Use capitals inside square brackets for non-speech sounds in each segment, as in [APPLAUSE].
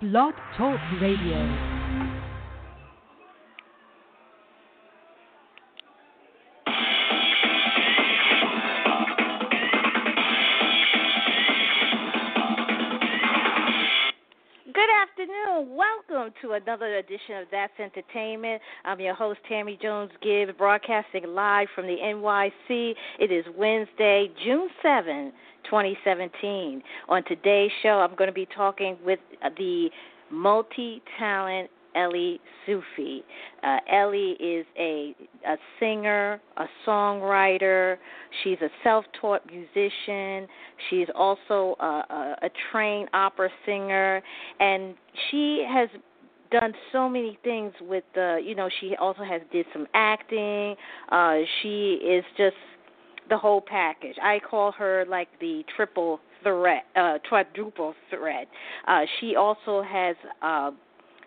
Blog Talk Radio. To another edition of That's Entertainment. I'm your host, Tammy Jones Gibbs, broadcasting live from the NYC. It is Wednesday, June 7, 2017. On today's show, I'm going to be talking with the multi talent Ellie Soufi. Uh, Ellie is a, a singer, a songwriter. She's a self taught musician. She's also a, a, a trained opera singer. And she has done so many things with the you know she also has did some acting. Uh she is just the whole package. I call her like the triple threat uh quadruple threat. Uh she also has uh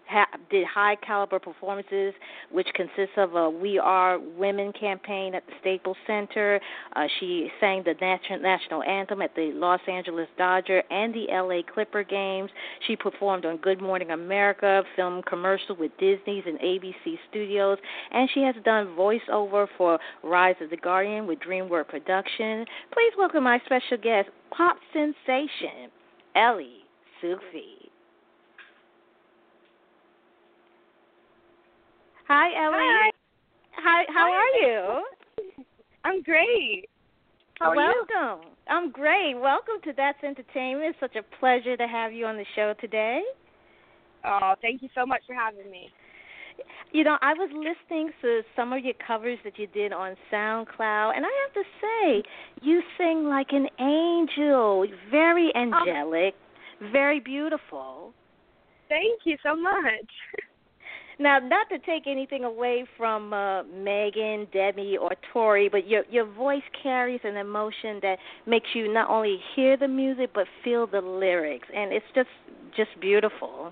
ha- did high caliber performances, which consists of a We Are Women campaign at the Staples Center. Uh, she sang the nat- national anthem at the Los Angeles Dodger and the LA Clipper games. She performed on Good Morning America, film commercial with Disney's and ABC Studios, and she has done voiceover for Rise of the Guardian with DreamWorks Production. Please welcome my special guest, pop sensation, Ellie Soufi. Hi, Ellie. Hi. Hi, how Hi. are you? I'm great. How are you? Welcome. I'm great. Welcome to That's Entertainment. It's such a pleasure to have you on the show today. Oh, thank you so much for having me. You know, I was listening to some of your covers that you did on SoundCloud, and I have to say, you sing like an angel. Very oh. angelic, very beautiful. Thank you so much. [LAUGHS] Now, not to take anything away from uh, Meghan, Debbie, or Tori, but your your voice carries an emotion that makes you not only hear the music but feel the lyrics, and it's just just beautiful.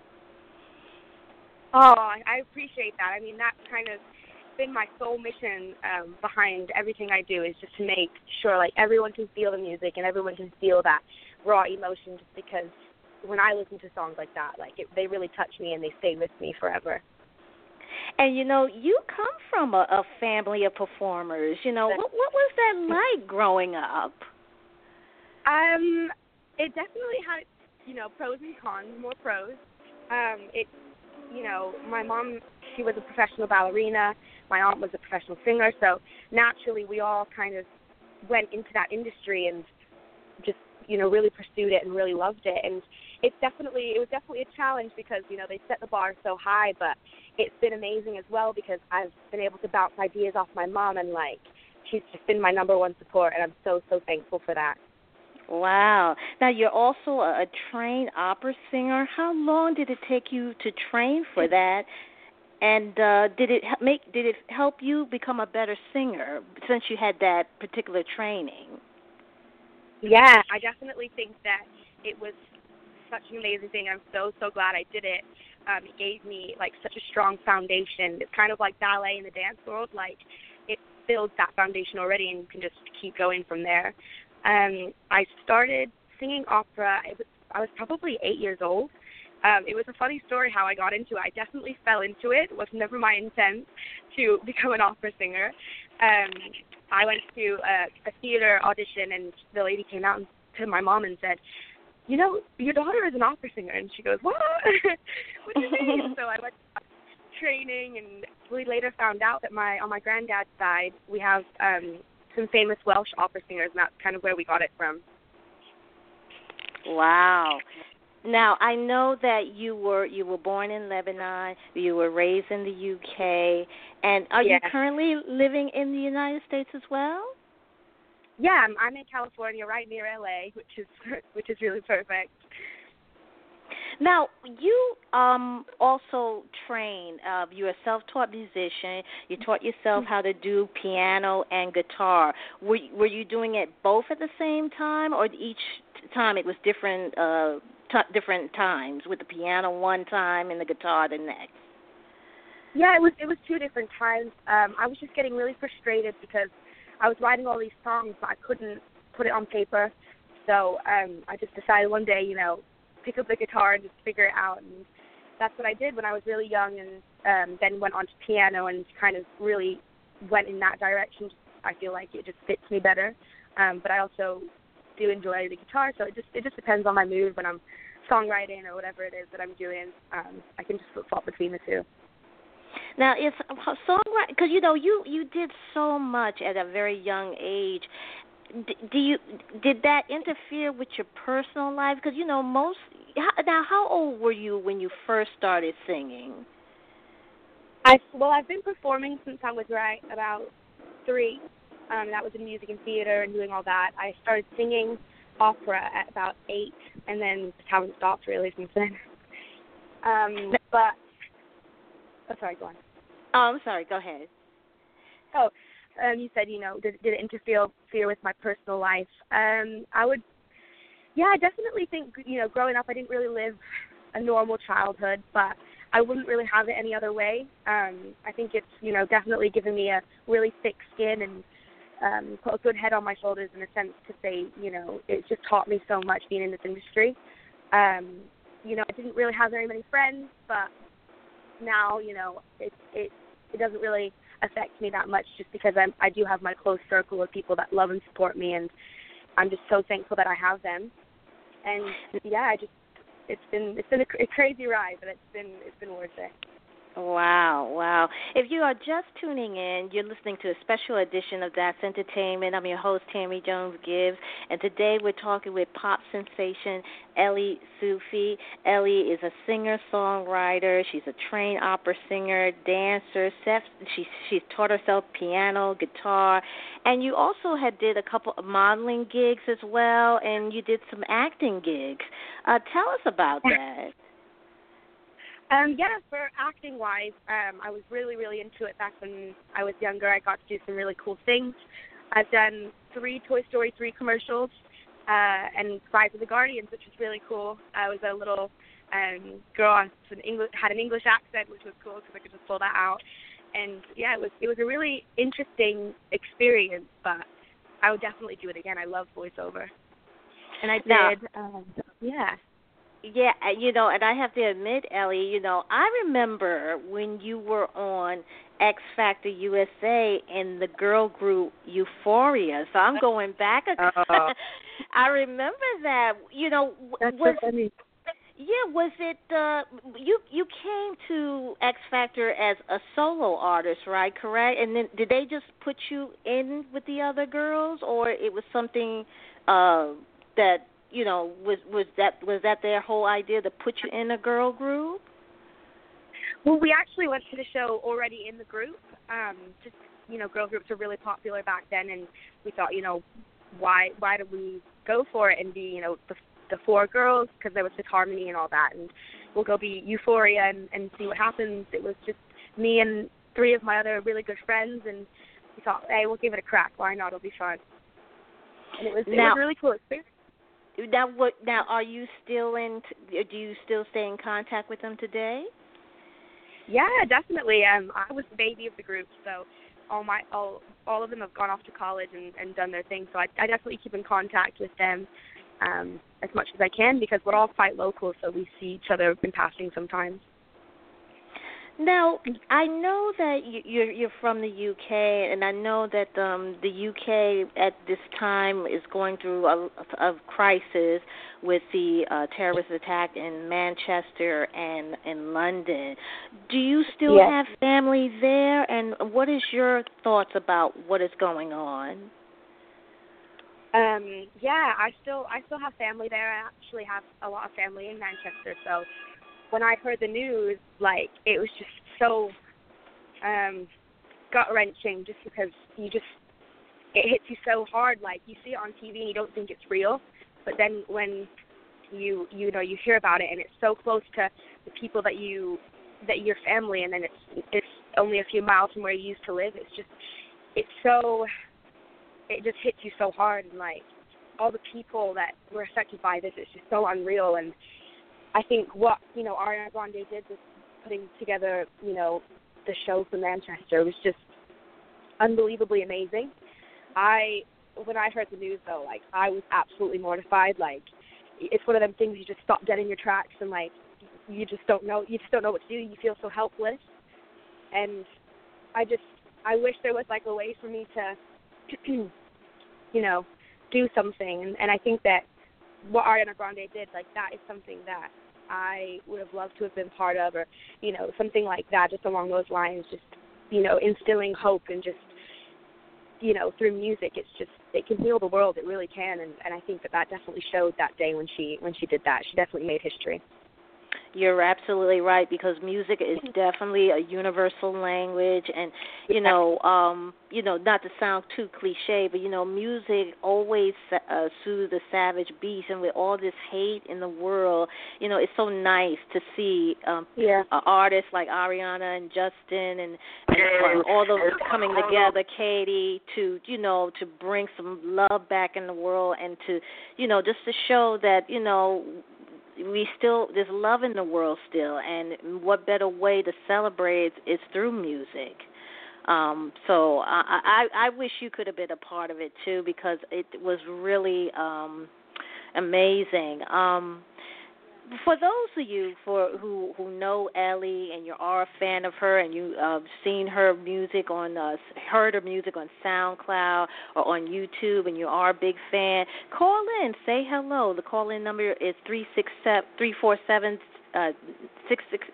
Oh, I appreciate that. I mean, that's kind of been my sole mission um, behind everything I do is just to make sure like everyone can feel the music and everyone can feel that raw emotion. Just because when I listen to songs like that, like it, they really touch me and they stay with me forever. And you know, you come from a, a family of performers. You know, what what was that like growing up? Um, it definitely had, you know, pros and cons, more pros. Um, it, you know, my mom, she was a professional ballerina. My aunt was a professional singer, so naturally we all kind of went into that industry and just, you know, really pursued it and really loved it. And it's definitely, it was definitely a challenge because, you know, they set the bar so high, but it's been amazing as well because I've been able to bounce ideas off my mom and like, she's just been my number one support, and I'm so so thankful for that. Wow. Now you're also a, a trained opera singer. How long did it take you to train for [LAUGHS] that? And uh did it make did it help you become a better singer since you had that particular training? Yeah, I definitely think that it was such an amazing thing. I'm so so glad I did it. Um, it gave me like such a strong foundation. It's kind of like ballet in the dance world. Like it builds that foundation already, and you can just keep going from there. Um, I started singing opera. I was, I was probably eight years old. Um, it was a funny story how I got into it. I definitely fell into it. It was never my intent to [LAUGHS] become an opera singer. Um, I went to a, a theater audition, and the lady came out to my mom and said, "You know, your daughter is an opera singer." And she goes, "What? what do you mean?" so I went to training, and we later found out that my on my granddad's side we have um, some famous Welsh opera singers, and that's kind of where we got it from. Wow. Now I know that you were you were born in Lebanon, you were raised in the UK, and are you currently living in the United States as well? Yeah, I'm, I'm in California, right near LA, which is [LAUGHS] which is really perfect. Now, you um also train. Uh, you're a self-taught musician. You taught yourself how to do piano and guitar. Were were you doing it both at the same time, or each time it was different uh t- different times with the piano one time and the guitar the next? Yeah, it was it was two different times. Um, I was just getting really frustrated because I was writing all these songs, but I couldn't put it on paper. So um, I just decided one day, you know, pick up the guitar and just figure it out. And that's what I did when I was really young, and um, then went on to piano and kind of really went in that direction. I feel like it just fits me better. Um, but I also do enjoy the guitar, so it just it just depends on my mood when I'm songwriting or whatever it is that I'm doing. Um, I can just flip flop between the two. Now, it's songwriting because you know you you did so much at a very young age. D- do you did that interfere with your personal life? Because you know most now, how old were you when you first started singing? I well, I've been performing since I was right about three. Um, that was in music and theater and doing all that. I started singing opera at about eight, and then haven't stopped really since then. Um, but oh, sorry, go on. Oh, I'm sorry. Go ahead. Oh, um, you said you know did, did it interfere interfere with my personal life? Um, I would, yeah, I definitely think you know growing up I didn't really live a normal childhood, but I wouldn't really have it any other way. Um, I think it's you know definitely given me a really thick skin and um, put a good head on my shoulders in a sense to say you know it just taught me so much being in this industry. Um, you know I didn't really have very many friends, but now you know it it it doesn't really affect me that much just because I'm I do have my close circle of people that love and support me and I'm just so thankful that I have them. And yeah, I just it's been it's been a, a crazy ride, but it's been it's been worth it. Wow, wow. If you are just tuning in, you're listening to a special edition of That's Entertainment. I'm your host, Tammy Jones Gibbs, and today we're talking with pop sensation Ellie Soufi. Ellie is a singer songwriter. She's a trained opera singer, dancer. She, she's taught herself piano, guitar, and you also had did a couple of modeling gigs as well, and you did some acting gigs. Uh, tell us about that. Um, yeah, for acting wise, um, I was really, really into it back when I was younger. I got to do some really cool things. I've done three Toy Story 3 commercials uh, and Rise of the Guardians, which was really cool. I was a little um, girl with an English, had an English accent, which was cool because I could just pull that out. And yeah, it was it was a really interesting experience, but I would definitely do it again. I love voiceover, and I did. Now, um, yeah. Yeah, uh, you know, and I have to admit, Ellie, you know, I remember when you were on X Factor USA and the girl group Euphoria. So I'm going back. A, uh, [LAUGHS] I remember that. You know, That's was so funny. yeah, was it uh you you came to X Factor as a solo artist, right? Correct? And then did they just put you in with the other girls or it was something uh that you know, was was that was that their whole idea to put you in a girl group? Well, we actually went to the show already in the group. Um, just you know, girl groups were really popular back then, and we thought, you know, why why do we go for it and be you know the the four girls because there was this harmony and all that, and we'll go be Euphoria and and see what happens. It was just me and three of my other really good friends, and we thought, hey, we'll give it a crack. Why not? It'll be fun. And it was now, it was a really cool experience. Now, what? Now, are you still in? Do you still stay in contact with them today? Yeah, definitely. Um, I was the baby of the group, so all my all all of them have gone off to college and, and done their thing. So I, I definitely keep in contact with them um, as much as I can because we're all quite local, so we see each other in passing sometimes. Now, I know that you're you're from the UK, and I know that um, the UK at this time is going through a, a crisis with the uh, terrorist attack in Manchester and in London. Do you still yes. have family there, and what is your thoughts about what is going on? Um, yeah, I still I still have family there. I actually have a lot of family in Manchester, so when I heard the news, like it was just so um gut wrenching just because you just it hits you so hard. Like you see it on TV and you don't think it's real but then when you you know you hear about it and it's so close to the people that you that your family and then it's it's only a few miles from where you used to live it's just it's so it just hits you so hard. And like all the people that were affected by this it's just so unreal. And I think what you know Ariana Grande did was putting together you know the show for Manchester was just unbelievably amazing. I when I heard the news though, like I was absolutely mortified. Like it's one of them things you just stop dead in your tracks and like you just don't know you just don't know what to do. You feel so helpless, and I just I wish there was like a way for me to, [CLEARS THROAT] you know, do something. And, and I think that what Ariana Grande did, like that, is something that I would have loved to have been part of, or you know, something like that, just along those lines. Just you know, instilling hope and just you know through music it's just it can heal the world it really can and and i think that that definitely showed that day when she when she did that she definitely made history you're absolutely right because music is definitely a universal language and you know um you know not to sound too cliche but you know music always uh, soothes the savage beast and with all this hate in the world you know it's so nice to see um yeah. artists like Ariana and Justin and, and uh, all those coming together Katie to you know to bring some love back in the world and to you know just to show that you know we still there's love in the world still and what better way to celebrate is through music. Um so i i i wish you could have been a part of it too because it was really um amazing. Um for those of you for who who know Ellie and you are a fan of her and you uh seen her music on uh heard her music on SoundCloud or on YouTube and you are a big fan, call in, say hello. The call in number is three six seven three four seven uh six six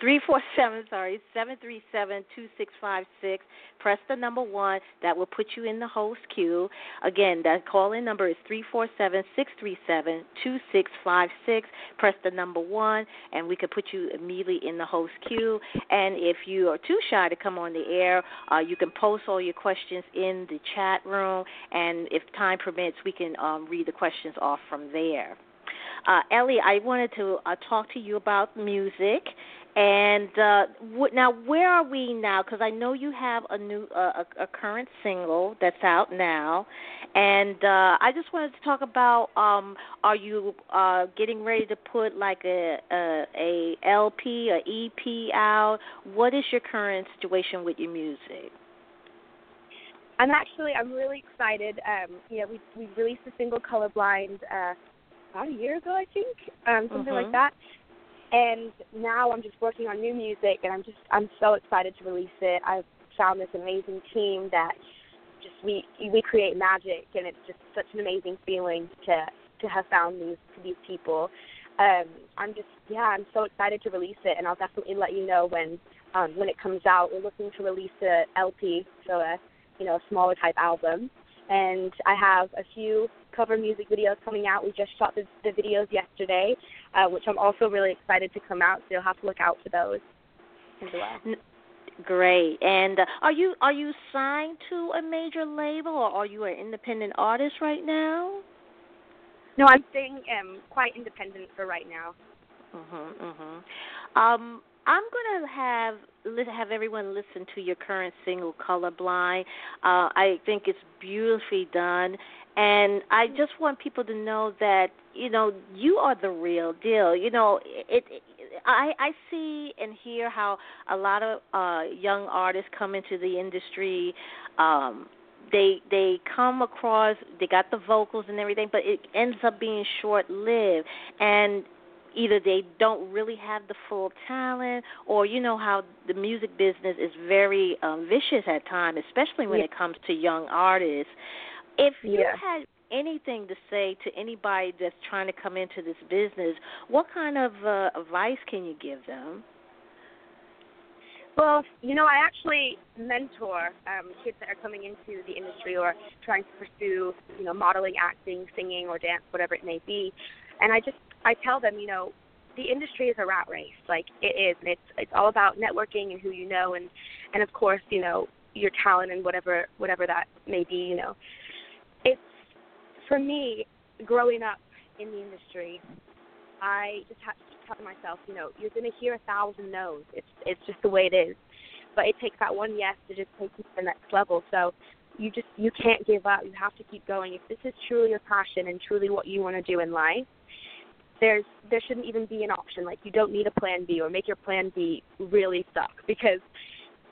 Three four seven, sorry, seven three seven two six five six. Press the number one. That will put you in the host queue. Again, that call in number is three four seven six three seven two six five six. Press the number one, and we can put you immediately in the host queue. And if you are too shy to come on the air, uh, you can post all your questions in the chat room, and if time permits, we can um, read the questions off from there. Uh, Ellie, I wanted to uh, talk to you about music and uh, w- now, where are we now? Because I know you have a new, uh, a, a current single that's out now, and uh, I just wanted to talk about: um, Are you uh, getting ready to put like a, a a LP, a EP out? What is your current situation with your music? I'm actually, I'm really excited. Um, you know, we we released a single, "Colorblind," uh, about a year ago, I think, um, something mm-hmm. like that and now I'm just working on new music, and I'm just I'm so excited to release it. I've found this amazing team that just we we create magic, and it's just such an amazing feeling to to have found these these people. Um, I'm just yeah, I'm so excited to release it, and I'll definitely let you know when um, when it comes out. We're looking to release a LP, so a you know a smaller type album, and I have a few cover music videos coming out. We just shot the, the videos yesterday, uh, which I'm also really excited to come out. So you'll have to look out for those as well. Great. And uh, are you are you signed to a major label or are you an independent artist right now? No, I'm staying um, quite independent for right now. Mhm. Mhm. Um I'm going to have have everyone listen to your current single "Colorblind." Uh, I think it's beautifully done, and I just want people to know that you know you are the real deal. You know, it, it I I see and hear how a lot of uh young artists come into the industry um they they come across they got the vocals and everything but it ends up being short lived and either they don't really have the full talent or you know how the music business is very um vicious at times especially when yeah. it comes to young artists if you yeah. had anything to say to anybody that's trying to come into this business, what kind of uh, advice can you give them? Well, you know, I actually mentor um, kids that are coming into the industry or trying to pursue, you know, modeling, acting, singing, or dance, whatever it may be. And I just, I tell them, you know, the industry is a rat race. Like it is, and it's it's all about networking and who you know, and and of course, you know, your talent and whatever whatever that may be. You know, it's for me growing up in the industry. I just had to tell myself, you know, you're going to hear a thousand no's. It's it's just the way it is. But it takes that one yes to just take you to the next level. So you just you can't give up. You have to keep going. If this is truly your passion and truly what you want to do in life, there's there shouldn't even be an option. Like you don't need a plan B or make your plan B really suck because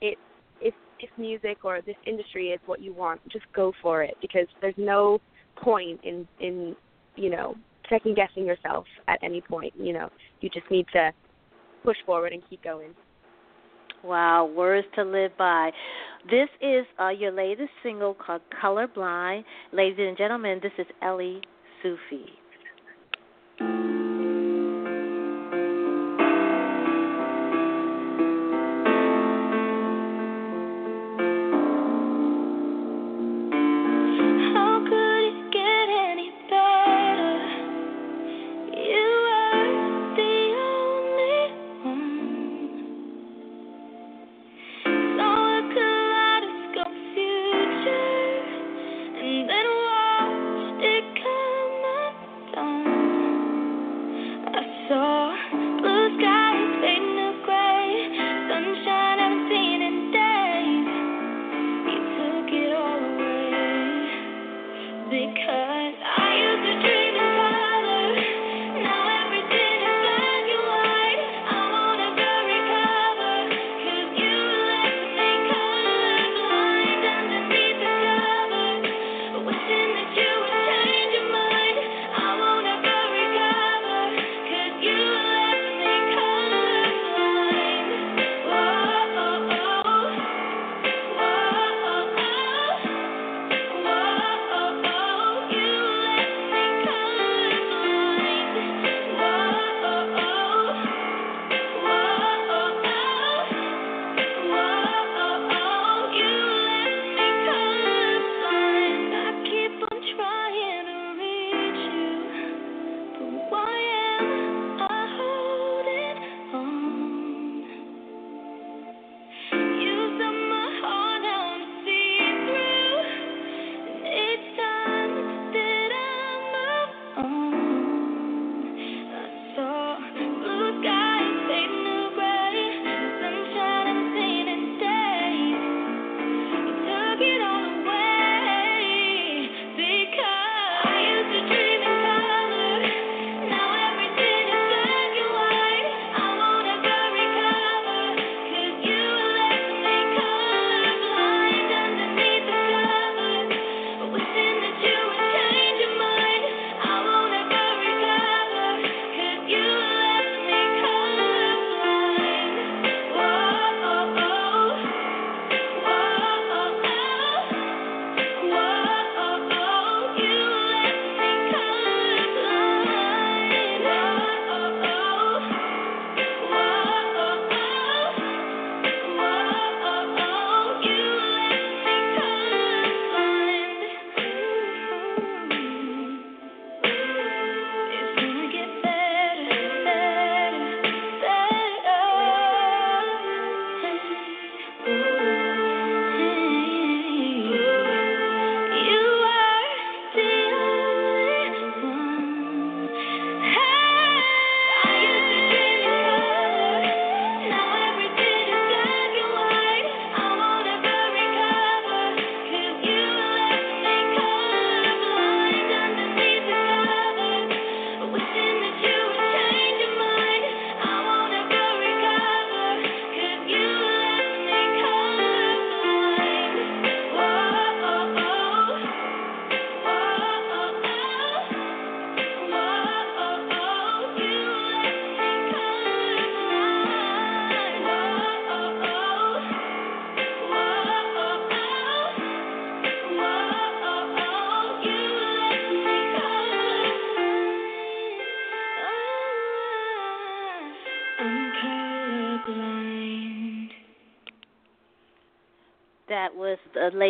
it if if music or this industry is what you want, just go for it because there's no point in in you know second guessing yourself at any point. You know, you just need to push forward and keep going. Wow, words to live by. This is uh, your latest single called Colorblind. Ladies and gentlemen, this is Ellie Soufi.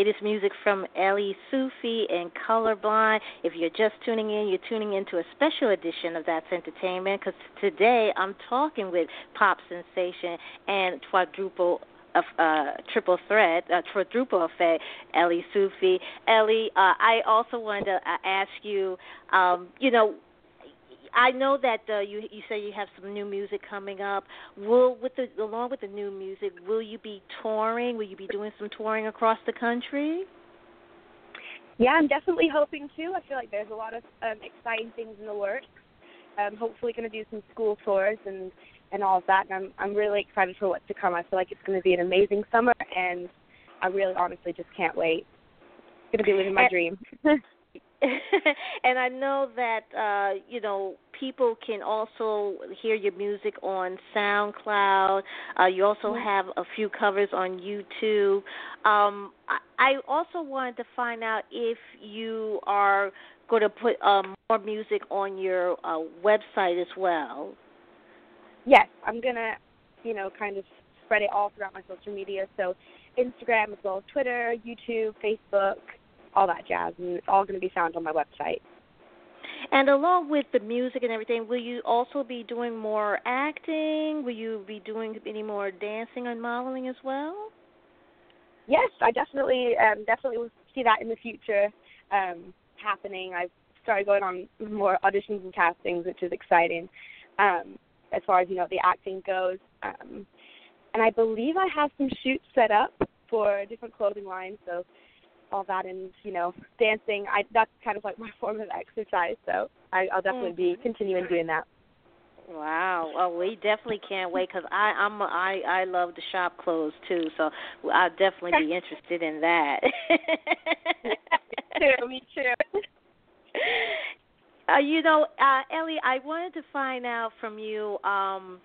Latest music from Ellie Soufi and Colorblind. If you're just tuning in, you're tuning into a special edition of That's Entertainment because today I'm talking with pop sensation and quadruple of uh, triple threat, uh, quadruple effect, Ellie Soufi. Ellie, uh, I also wanted to uh, ask you, um, you know, I know that uh, you you say you have some new music coming up. Will with the along with the new music, will you be touring? Will you be doing some touring across the country? Yeah, I'm definitely hoping to. I feel like there's a lot of um, exciting things in the works. I'm hopefully going to do some school tours and and all of that. And I'm I'm really excited for what's to come. I feel like it's going to be an amazing summer, and I really honestly just can't wait. It's going to be living my and, dream. [LAUGHS] [LAUGHS] and I know that uh, you know people can also hear your music on SoundCloud. Uh, you also mm-hmm. have a few covers on YouTube. Um, I, I also wanted to find out if you are going to put um, more music on your uh, website as well. Yes, I'm gonna, you know, kind of spread it all throughout my social media. So Instagram as well as Twitter, YouTube, Facebook, all that jazz, and it's all going to be found on my website. And along with the music and everything, will you also be doing more acting? Will you be doing any more dancing and modeling as well? Yes, I definitely, um, definitely will see that in the future um, happening. I've started going on more auditions and castings, which is exciting. Um, as far as you know, the acting goes. Um, and I believe I have some shoots set up for different clothing lines. So all that and you know dancing, I that's kind of like my [LAUGHS] form of exercise. So I, I'll definitely mm-hmm. be continuing doing that. Wow. Well, we definitely can't wait because I I'm a, I I love to shop clothes too, so I'll definitely be [LAUGHS] interested in that. me too. Me too. Uh, you know, uh, Ellie, I wanted to find out from you um,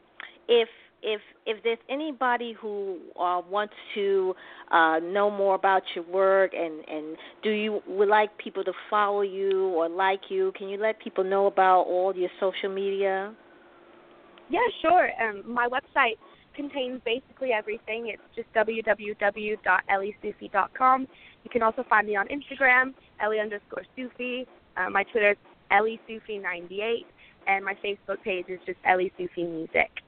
if if if there's anybody who uh, wants to uh, know more about your work and and do you would like people to follow you or like you, can you let people know about all your social media? Yeah, sure. Um, my website contains basically everything. It's just www.elliesoufi.com. You can also find me on Instagram, Ellie underscore Soufi. Uh, my Twitter is Ellie Soufi98, and my Facebook page is just Ellie Soufi Music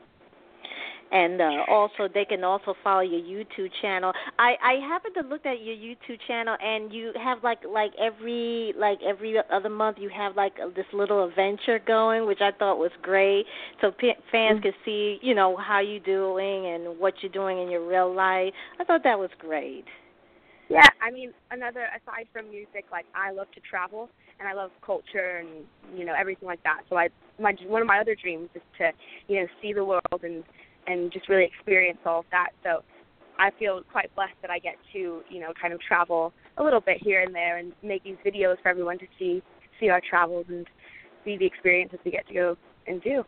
and uh, also they can also follow your YouTube channel. I I happened to look at your YouTube channel, and you have like like every like every other month you have like this little adventure going, which I thought was great, so p- fans mm-hmm. could see you know how you doing and what you're doing in your real life. I thought that was great. Yeah, I mean, another aside from music, like I love to travel and I love culture and you know everything like that. So I my one of my other dreams is to you know see the world and and just really experience all of that. So I feel quite blessed that I get to, you know, kind of travel a little bit here and there and make these videos for everyone to see see our travels and see the experiences we get to go and do.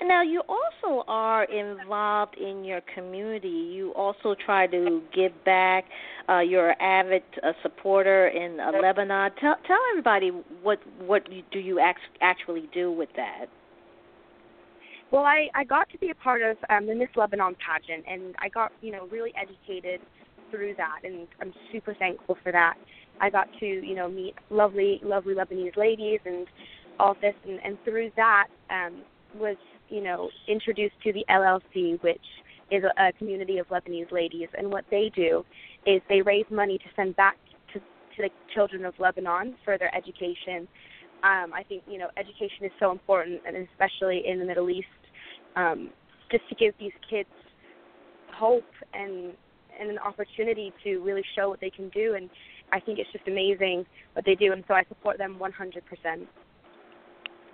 And now you also are involved in your community. You also try to give back. Uh, you're an avid uh, supporter in uh, Lebanon. Tell tell everybody what what you, do you act, actually do with that. Well, I I got to be a part of um, the Miss Lebanon pageant, and I got you know really educated through that, and I'm super thankful for that. I got to you know meet lovely lovely Lebanese ladies and all this, and, and through that um, was you know introduced to the LLC, which is a, a community of Lebanese ladies, and what they do is they raise money to send back to to the children of Lebanon for their education. Um, I think you know education is so important, and especially in the Middle East, um, just to give these kids hope and and an opportunity to really show what they can do. And I think it's just amazing what they do, and so I support them 100%.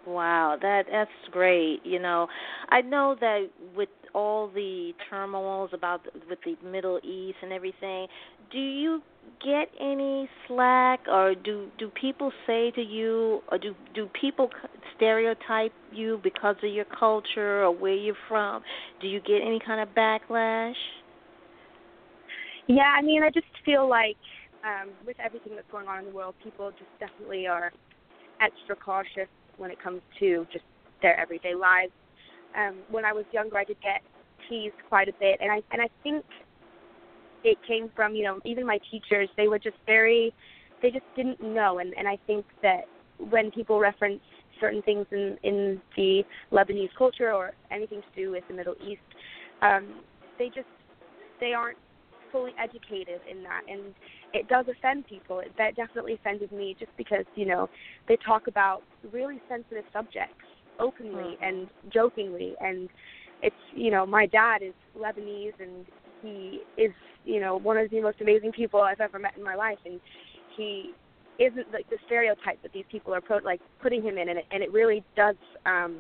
Wow, that that's great. You know, I know that with all the turmoils about with the Middle East and everything, do you get any slack or do do people say to you or do do people stereotype you because of your culture or where you're from? Do you get any kind of backlash? Yeah, I mean, I just feel like um with everything that's going on in the world, people just definitely are extra cautious when it comes to just their everyday lives. Um when I was younger, I did get teased quite a bit and I and I think it came from you know even my teachers they were just very they just didn't know. And and I think that when people reference certain things in in the Lebanese culture or anything to do with the Middle East um they just they aren't fully educated in that. And it does offend people. It, that definitely offended me just because you know they talk about really sensitive subjects openly mm-hmm. and jokingly. And it's you know my dad is Lebanese and he is you know one of the most amazing people I've ever met in my life, and he isn't like the stereotype that these people are pro- like putting him in, and it, and it really does um,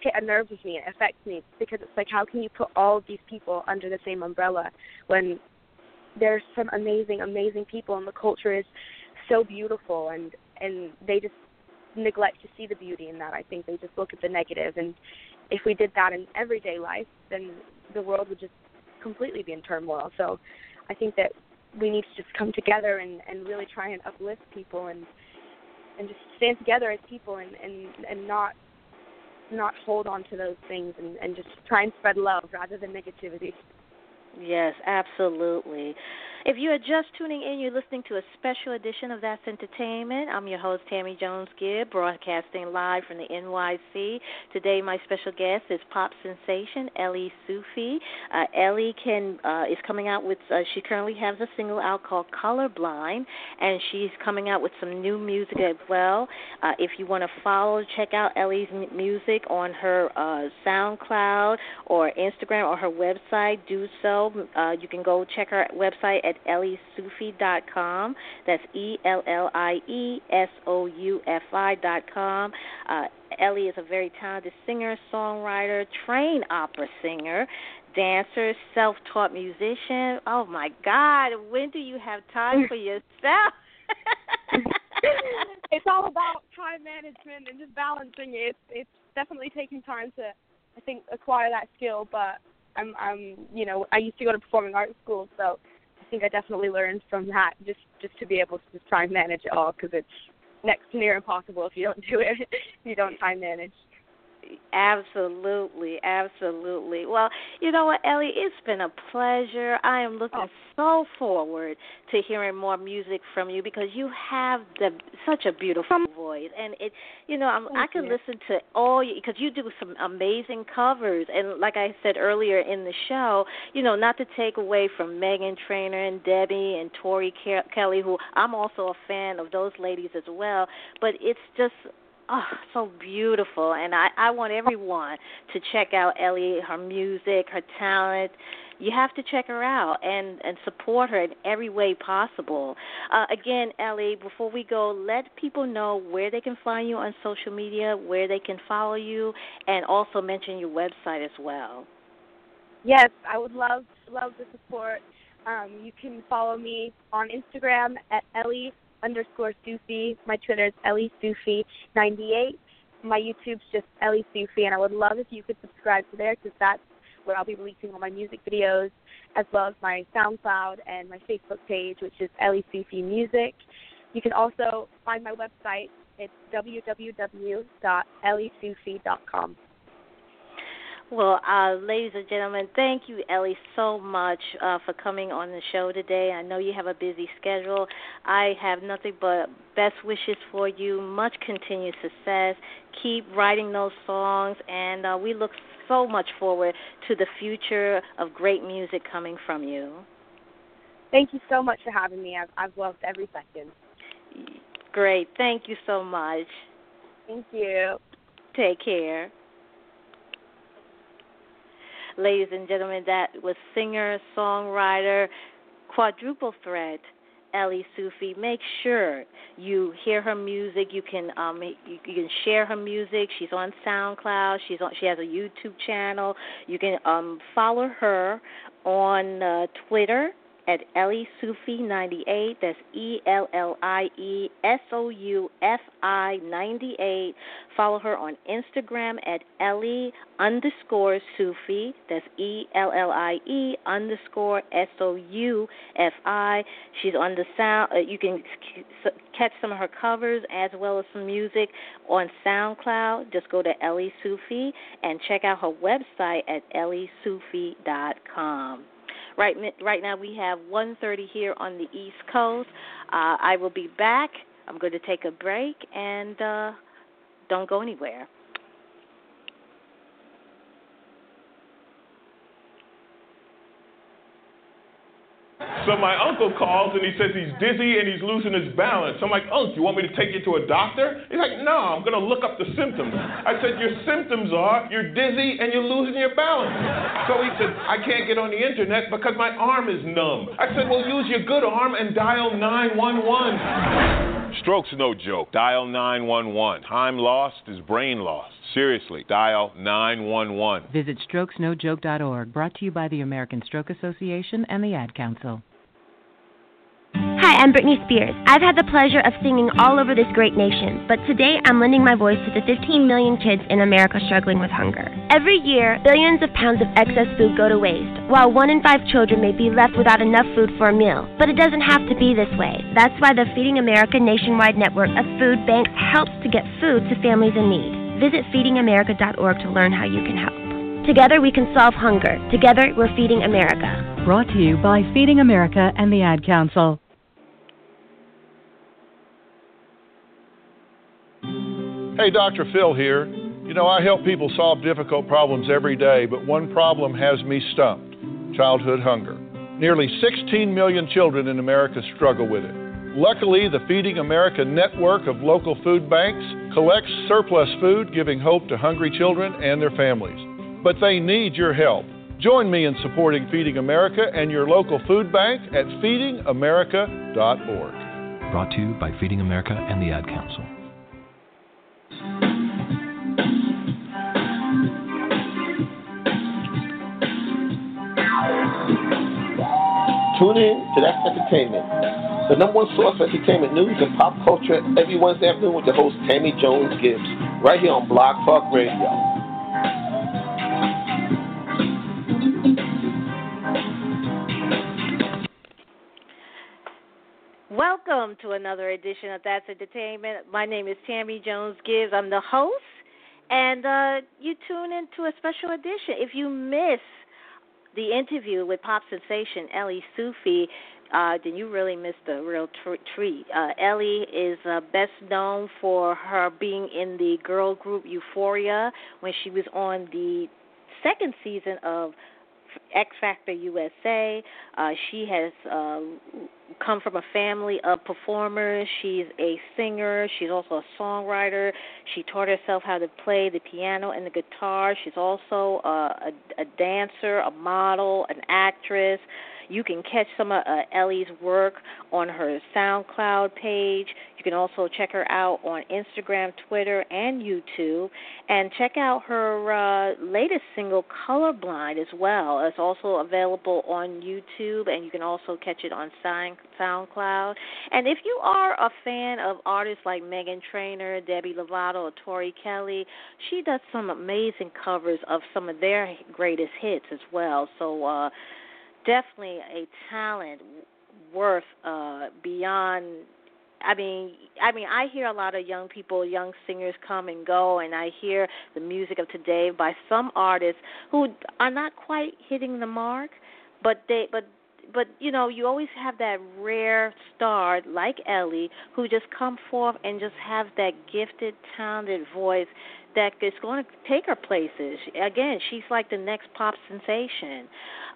hit a nerve with me. It affects me because it's like how can you put all of these people under the same umbrella when there's some amazing, amazing people, and the culture is so beautiful, and and they just neglect to see the beauty in that. I think they just look at the negative, and if we did that in everyday life, then the world would just completely be in turmoil. So I think that we need to just come together and and really try and uplift people and and just stand together as people and and and not not hold on to those things and and just try and spread love rather than negativity. Yes, absolutely. If you are just tuning in, you're listening to a special edition of That's Entertainment. I'm your host, Tammy Jones Gibb, broadcasting live from the NYC. Today, my special guest is pop sensation Ellie Soufi. Uh, Ellie can uh, is coming out with. Uh, she currently has a single out called Colorblind, and she's coming out with some new music as well. Uh, if you want to follow, check out Ellie's music on her uh, SoundCloud or Instagram or her website. Do so. Uh, you can go check her website at elliesoufi.com. That's E L L I E S O U F I dot com. Uh, Ellie is a very talented singer, songwriter, trained opera singer, dancer, self taught musician. Oh my God, when do you have time for yourself? [LAUGHS] it's all about time management and just balancing it. It's, definitely taking time to, I think, acquire that skill. But I'm, I'm, you know, I used to go to performing arts school, so think I definitely learned from that just just to be able to just try and manage it all because it's next to near impossible if you don't do it [LAUGHS] you don't time manage. Absolutely, absolutely. Well, you know what, Ellie, it's been a pleasure. I am looking oh. so forward to hearing more music from you because you have the such a beautiful voice, and it, you know, I'm, Thank I can you. listen to all you because you do some amazing covers, and like I said earlier in the show, you know, not to take away from Meghan Trainor and Debbie and Tori Ke- Kelly, who I'm also a fan of those ladies as well, but it's just oh, so beautiful. And I, I want everyone to check out Ellie, her music, her talent. You have to check her out and, and support her in every way possible. Uh, again, Ellie, before we go, let people know where they can find you on social media, where they can follow you, and also mention your website as well. Yes, I would love love the support. Um, you can follow me on Instagram at Ellie underscore Soufi. My Twitter is Ellie Soufi ninety eight. My YouTube's just Ellie Soufi, and I would love if you could subscribe to there because that's where I'll be releasing all my music videos, as well as my SoundCloud and my Facebook page, which is Ellie Soufi Music. You can also find my website. It's www.elliesoufi.com. Well, uh, ladies and gentlemen, thank you, Ellie, so much uh, for coming on the show today. I know you have a busy schedule. I have nothing but best wishes for you, much continued success. Keep writing those songs, and uh, we look so much forward to the future of great music coming from you. Thank you so much for having me. I've, I've loved every second. Great. Thank you so much. Thank you. Take care. Ladies and gentlemen, that was singer, songwriter, quadruple threat, Ellie Soufi. Make sure you hear her music. You can um you, you can share her music. She's on SoundCloud. She's on. She has a YouTube channel. You can um follow her on uh, Twitter at Ellie Soufi 98. That's E L L I E S O U F I 98. Follow her on Instagram at Ellie underscore Soufi. That's E L L I E underscore S O U F I. She's on the sound. Uh, you can catch some of her covers as well as some music on SoundCloud. Just go to Ellie Soufi and check out her website at elliesoufi.com. Right, right now we have 1:30 here on the East Coast. Uh, I will be back. I'm going to take a break and uh, don't go anywhere. So my uncle calls and he says he's dizzy and he's losing his balance. So I'm like, Uncle, you want me to take you to a doctor? He's like, No, I'm going to look up the symptoms. I said, Your symptoms are you're dizzy and you're losing your balance. So he said, I can't get on the internet because my arm is numb. I said, Well, use your good arm and dial 911. Stroke's no joke. Dial 911. Time lost is brain lost. Seriously, dial 911. Visit strokesnojoke.org, brought to you by the American Stroke Association and the Ad Council. Hi, I'm Britney Spears. I've had the pleasure of singing all over this great nation, but today I'm lending my voice to the 15 million kids in America struggling with hunger. Every year, billions of pounds of excess food go to waste, while one in five children may be left without enough food for a meal. But it doesn't have to be this way. That's why the Feeding America nationwide network of food banks helps to get food to families in need. Visit feedingamerica.org to learn how you can help. Together we can solve hunger. Together we're feeding America. Brought to you by Feeding America and the Ad Council. Hey, Dr. Phil here. You know, I help people solve difficult problems every day, but one problem has me stumped childhood hunger. Nearly 16 million children in America struggle with it. Luckily, the Feeding America network of local food banks collects surplus food, giving hope to hungry children and their families. But they need your help. Join me in supporting Feeding America and your local food bank at feedingamerica.org. Brought to you by Feeding America and the Ad Council. Tune in to That's Entertainment, the number one source for entertainment news and pop culture every Wednesday afternoon with the host Tammy Jones Gibbs, right here on Blog Talk Radio. Welcome to another edition of That's Entertainment. My name is Tammy Jones Gibbs. I'm the host, and uh, you tune into a special edition. If you miss the interview with pop sensation Ellie Soufi, uh, then you really missed a real tr- treat. Uh, Ellie is uh, best known for her being in the girl group Euphoria when she was on the second season of X Factor USA. Uh, she has uh, come from a family of performers. She's a singer. She's also a songwriter. She taught herself how to play the piano and the guitar. She's also uh, a, a dancer, a model, an actress. You can catch some of uh, Ellie's work on her SoundCloud page. You can also check her out on Instagram, Twitter, and YouTube. And check out her uh, latest single, Colorblind, as well. It's also available on YouTube, and you can also catch it on SoundCloud. And if you are a fan of artists like Meghan Trainor, Demi Lovato, or Tori Kelly, she does some amazing covers of some of their greatest hits as well. So, uh, definitely a talent worth uh beyond I mean, I mean, I hear a lot of young people, young singers come and go, and I hear the music of today by some artists who are not quite hitting the mark, but they, but, but you know, you always have that rare star like Ellie who just come forth and just have that gifted, talented voice that is going to take her places. Again, she's like the next pop sensation.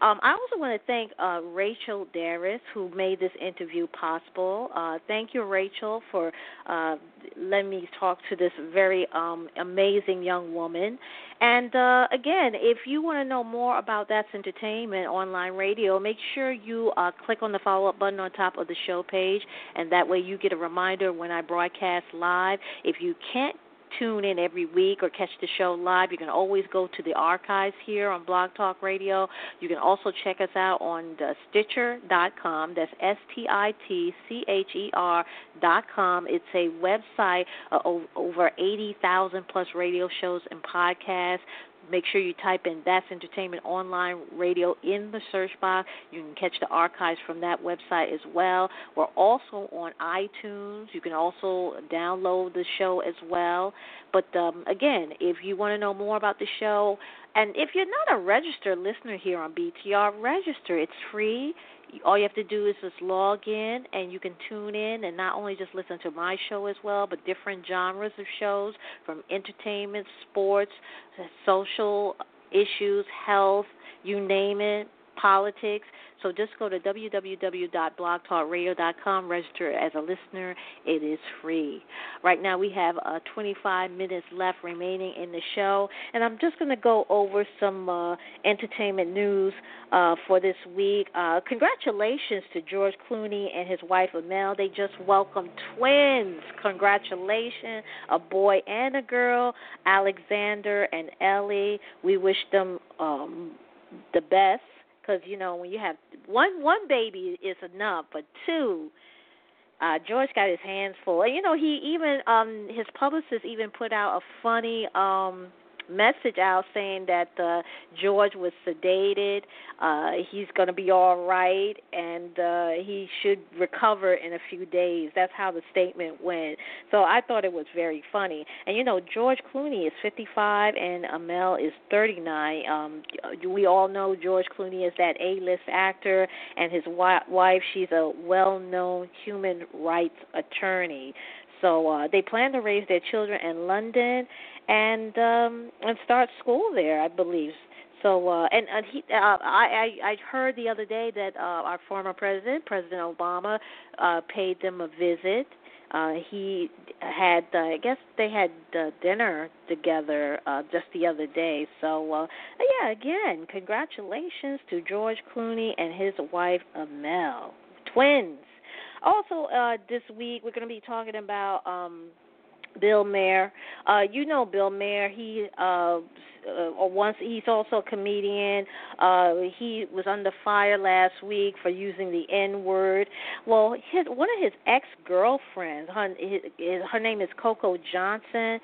Um, I also want to thank uh, Rachel Darris, who made this interview possible. Uh, thank you, Rachel, for uh, letting me talk to this very um, amazing young woman. And uh, again, if you want to know more about That's Entertainment online radio, make sure you uh, click on the follow up button on top of the show page, and that way you get a reminder when I broadcast live. If you can't tune in every week or catch the show live, you can always go to the archives here on Blog Talk Radio. You can also check us out on Stitcher.com. That's S T I T C H E R.com. It's a website uh, over 80,000 plus radio shows and podcasts. Make sure you type in That's Entertainment Online Radio in the search box. You can catch the archives from that website as well. We're also on iTunes. You can also download the show as well. But um, again, if you want to know more about the show, and if you're not a registered listener here on BTR, register. It's free all you have to do is just log in and you can tune in and not only just listen to my show as well, but different genres of shows from entertainment, sports, social issues, health, you name it, politics. So just go to www.blogtalkradio.com, register as a listener. It is free. Right now we have uh, 25 minutes left remaining in the show, and I'm just going to go over some uh, entertainment news uh, for this week. Uh, congratulations to George Clooney and his wife Amal. They just welcomed twins. Congratulations, a boy and a girl, Alexander and Ellie. We wish them um, the best because you know when you have one one baby is enough, but two, uh George got his hands full. And you know, he even um his publicist even put out a funny um message out saying that uh, George was sedated. Uh, he's going to be all right, and uh, he should recover in a few days. That's how the statement went. So I thought it was very funny. And you know, George Clooney is 55 and Amal is 39. Um, we all know George Clooney is that A-list actor, and his wife, she's a well-known human rights attorney. So uh, they plan to raise their children in London, and um and start school there, I believe. So uh and, and he uh, I I I heard the other day that uh our former president, President Obama, uh paid them a visit. Uh he had uh, I guess they had uh, dinner together uh just the other day. So uh yeah, again, congratulations to George Clooney and his wife Amal. Twins. Also, uh, this week we're going to be talking about um, Bill Maher. Uh, you know Bill Maher. He uh, uh, once he's also a comedian. Uh, he was under fire last week for using the N word. Well, his one of his ex girlfriends, her, his, her name is Coco Johnson.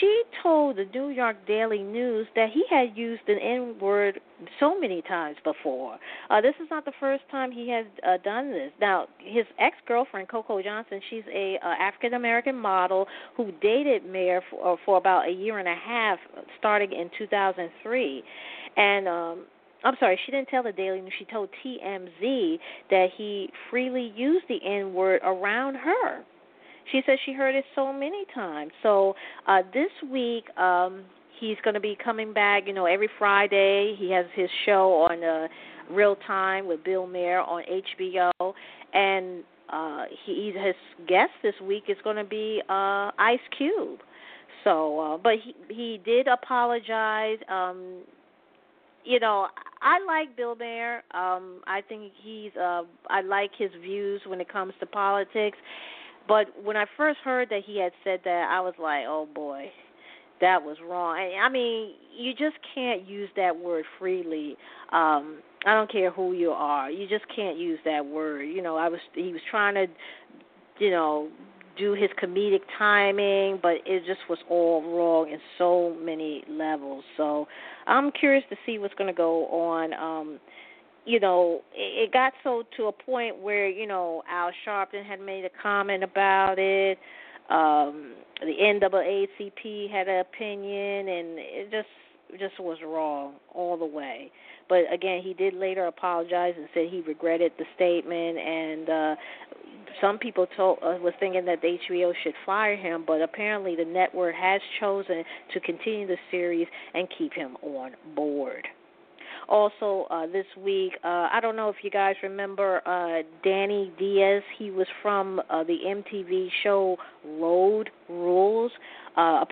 She told the New York Daily News that he had used an N word so many times before. Uh, this is not the first time he has uh, done this. Now, his ex girlfriend Coco Johnson, she's a uh, African American model who dated Maher for, uh, for about a year and a half, starting in 2003, and um, I'm sorry, she didn't tell the Daily News. She told TMZ that he freely used the N word around her. She said she heard it so many times. So uh, this week, um, he's going to be coming back. You know, every Friday he has his show on uh, Real Time with Bill Maher on HBO, and uh, he his guest this week is going to be uh, Ice Cube. So, uh, but he he did apologize. Um, you know, I like Bill Maher. Um, I think he's. Uh, I like his views when it comes to politics. But when I first heard that he had said that, I was like, oh boy, that was wrong. I mean, you just can't use that word freely. Um, I don't care who you are. You just can't use that word. You know, I was he was trying to, you know, do his comedic timing, but it just was all wrong in so many levels. So I'm curious to see what's going to go on. Um, you know, it, got so to a point where you know Al Sharpton had made a comment about it. Um, the NAACP had an opinion, and it just just was wrong all the way. But again, he did later apologize and said he regretted the statement, and uh, some people told uh, was thinking that the HBO should fire him, but apparently the network has chosen to continue the series and keep him on board. Also, uh, this week, uh, I don't know if you guys remember uh, Danny Dias. He was from uh, the MTV show. Uh,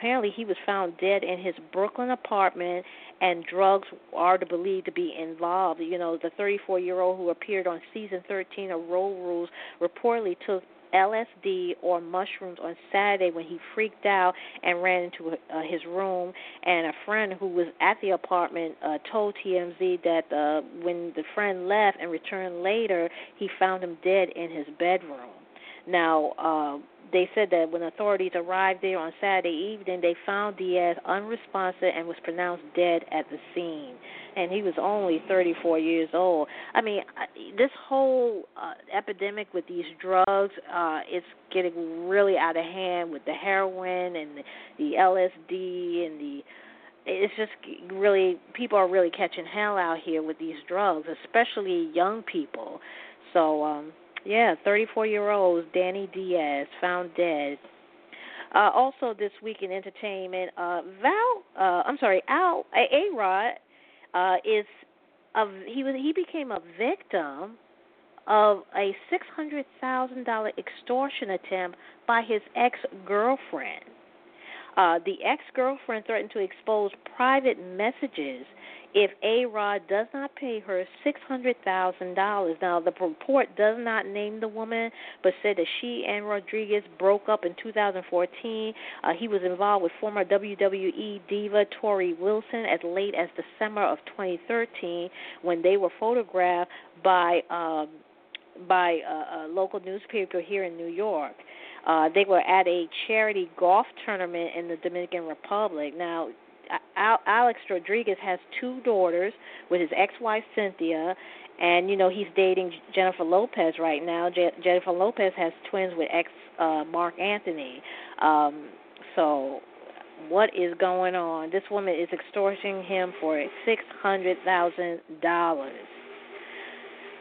apparently, he was found dead in his Brooklyn apartment, and drugs are to believe to be involved. You know, the 34 year old who appeared on season 13 of Road Rules reportedly took LSD or mushrooms on Saturday when he freaked out and ran into uh, his room. And a friend who was at the apartment uh, told TMZ that uh, when the friend left and returned later, he found him dead in his bedroom. Now, uh, they said that when authorities arrived there on Saturday evening, they found Dias unresponsive and was pronounced dead at the scene. And he was only 34 years old. I mean, this whole uh, epidemic with these drugs, uh, it's getting really out of hand with the heroin and the, the LSD and the it's just really people are really catching hell out here with these drugs, especially young people. So um yeah, 34 year old Danny Dias found dead. Uh, also, this week in entertainment, uh, Val, uh, I'm sorry, Al A Rod uh, is a, he was he became a victim of a six hundred thousand dollar extortion attempt by his ex girlfriend. Uh, the ex girlfriend threatened to expose private messages if A Rod does not pay her $600,000. Now, the report does not name the woman, but said that she and Rodriguez broke up in 2014. Uh, he was involved with former WWE diva Torrie Wilson as late as December of 2013 when they were photographed by. Um, by a, a local newspaper here in New York. Uh, they were at a charity golf tournament in the Dominican Republic. Now, Al- Alex Rodriguez has two daughters with his ex-wife Cynthia, and you know he's dating Jennifer Lopez right now. Je- Jennifer Lopez has twins with ex uh, Marc Anthony. Um, so, what is going on? This woman is extorting him for six hundred thousand dollars.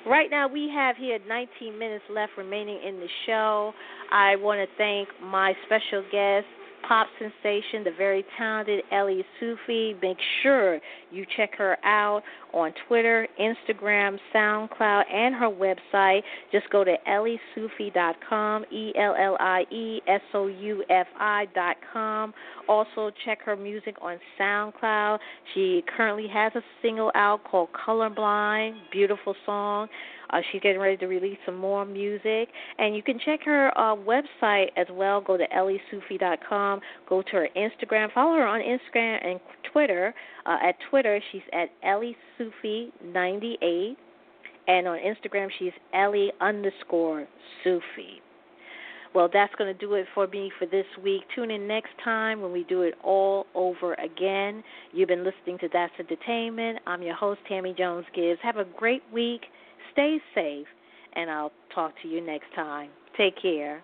Right now, we have here 19 minutes left remaining in the show. I want to thank my special guest, pop sensation, the very talented Ellie Soufi. Make sure you check her out on Twitter, Instagram, SoundCloud, and her website. Just go to elliesoufi.com, E L L I E S O U F I.com. Also, check her music on SoundCloud. She currently has a single out called Colorblind, beautiful song. Uh, she's getting ready to release some more music. And you can check her uh, website as well. Go to elliesoufi.com. Go to her Instagram. Follow her on Instagram and Twitter. Uh, at Twitter, she's at Ellie Soufi98. And on Instagram, she's Ellie underscore Soufi. Well, that's going to do it for me for this week. Tune in next time when we do it all over again. You've been listening to That's Entertainment. I'm your host, Tammy Jones Gibbs. Have a great week. Stay safe, and I'll talk to you next time. Take care.